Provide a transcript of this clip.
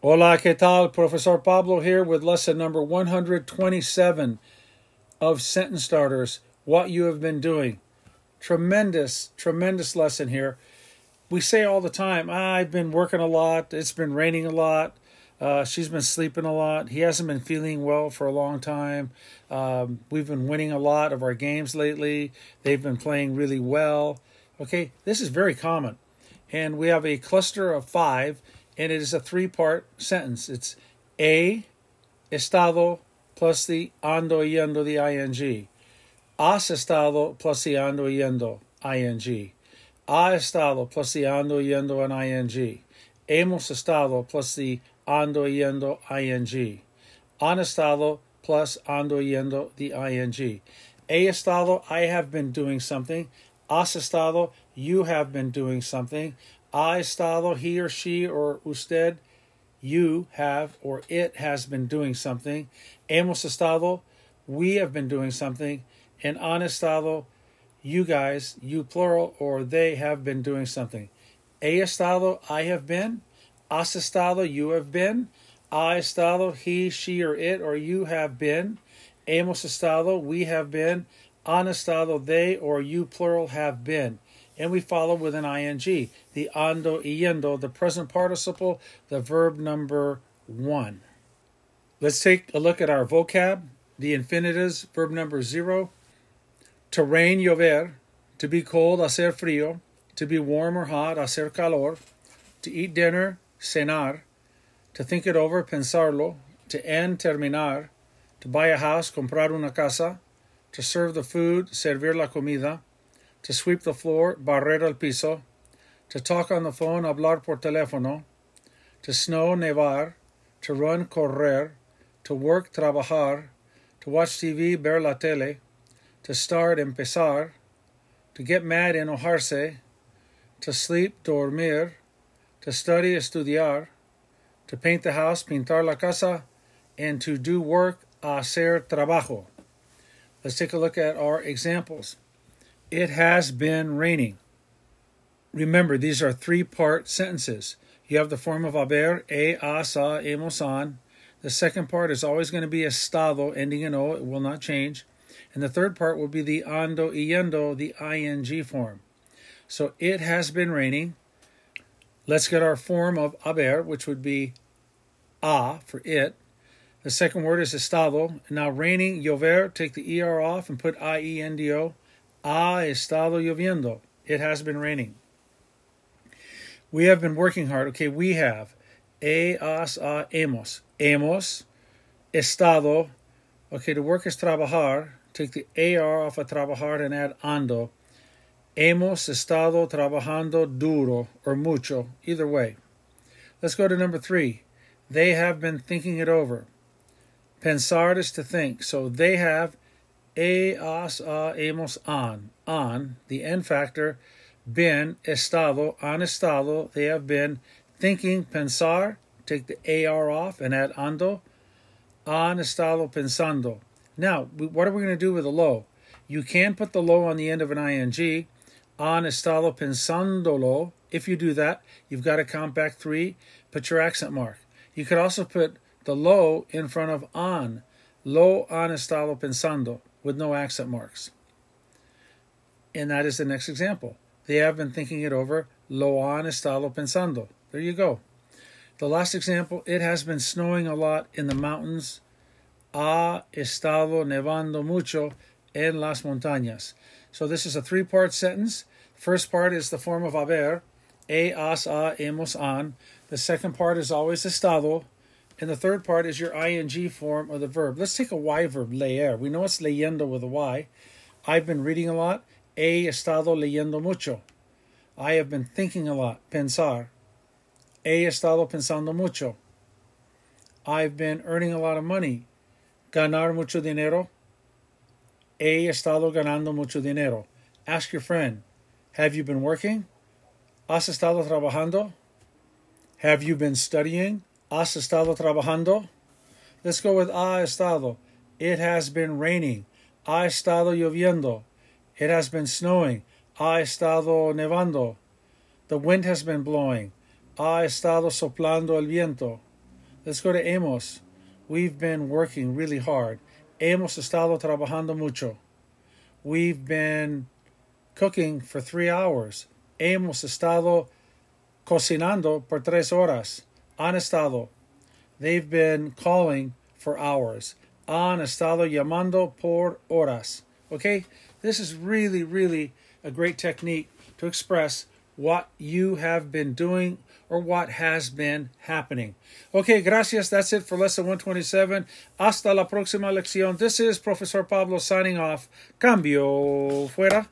Hola, ¿qué tal? Professor Pablo here with lesson number 127 of Sentence Starters What You Have Been Doing. Tremendous, tremendous lesson here. We say all the time, I've been working a lot, it's been raining a lot, uh, she's been sleeping a lot, he hasn't been feeling well for a long time. Um, we've been winning a lot of our games lately, they've been playing really well. Okay, this is very common. And we have a cluster of five and it is a three part sentence. It's A, estado plus the ando yendo, the ing. Has estado plus the ando yendo, ing. Ha estado plus the ando yendo, and ing. Hemos estado plus the ando yendo, ing. Han estado plus ando yendo, the ing. He estado, I have been doing something. Has estado, you have been doing something. Ha estado, he or she or usted, you have or it has been doing something. Hemos estado, we have been doing something. And han estado, you guys, you plural, or they have been doing something. He estado, I have been. Has estado, you have been. Ha estado, he, she, or it, or you have been. Hemos estado, we have been. Han estado, they, or you plural, have been and we follow with an ing, the ando yendo, the present participle, the verb number one. Let's take a look at our vocab, the infinitives, verb number zero. To rain, llover, to be cold, hacer frío, to be warm or hot, hacer calor, to eat dinner, cenar, to think it over, pensarlo, to end, terminar, to buy a house, comprar una casa, to serve the food, servir la comida, to sweep the floor, barrer el piso, to talk on the phone, hablar por teléfono, to snow, nevar, to run, correr, to work, trabajar, to watch TV, ver la tele, to start, empezar, to get mad, enojarse, to sleep, dormir, to study, estudiar, to paint the house, pintar la casa, and to do work, hacer trabajo. Let's take a look at our examples. It has been raining. Remember, these are three part sentences. You have the form of haber, e, a, sa, hemos, han. The second part is always going to be estado, ending in o, it will not change. And the third part will be the ando, yendo, the ing form. So it has been raining. Let's get our form of haber, which would be a for it. The second word is estado. Now raining, llover, take the er off and put i e n d o. Ha estado lloviendo. It has been raining. We have been working hard. Okay, we have. E, as, a, hemos. Hemos estado. Okay, the work is trabajar. Take the AR off of trabajar and add ando. Hemos estado trabajando duro or mucho. Either way. Let's go to number three. They have been thinking it over. Pensar is to think. So they have e, as, a, hemos, an. An, the N factor, been, estado, han estado, they have been thinking, pensar, take the AR off and add ando, han estado pensando. Now, what are we going to do with the lo? You can put the lo on the end of an ing, han estado pensándolo. If you do that, you've got to count back three, put your accent mark. You could also put the lo in front of an, lo han estado pensando with no accent marks. And that is the next example. They have been thinking it over. Lo han estado pensando. There you go. The last example, it has been snowing a lot in the mountains. Ha estado nevando mucho en las montañas. So this is a three part sentence. First part is the form of haber, e, as, a, hemos, an. The second part is always estado, and the third part is your ing form of the verb. Let's take a Y verb, leer. We know it's leyendo with a Y. I've been reading a lot. He estado leyendo mucho. I have been thinking a lot, pensar. He estado pensando mucho. I've been earning a lot of money. Ganar mucho dinero. He estado ganando mucho dinero. Ask your friend, have you been working? ¿Has estado trabajando? Have you been studying? ¿Has estado trabajando? Let's go with ha estado. It has been raining. Ha estado lloviendo. It has been snowing. Ha estado nevando. The wind has been blowing. Ha estado soplando el viento. Let's go to hemos. We've been working really hard. Hemos estado trabajando mucho. We've been cooking for three hours. Hemos estado cocinando por tres horas. Han estado. They've been calling for hours. Han estado llamando por horas. Okay? This is really, really a great technique to express what you have been doing or what has been happening. Okay, gracias. That's it for lesson 127. Hasta la próxima lección. This is Professor Pablo signing off. Cambio fuera.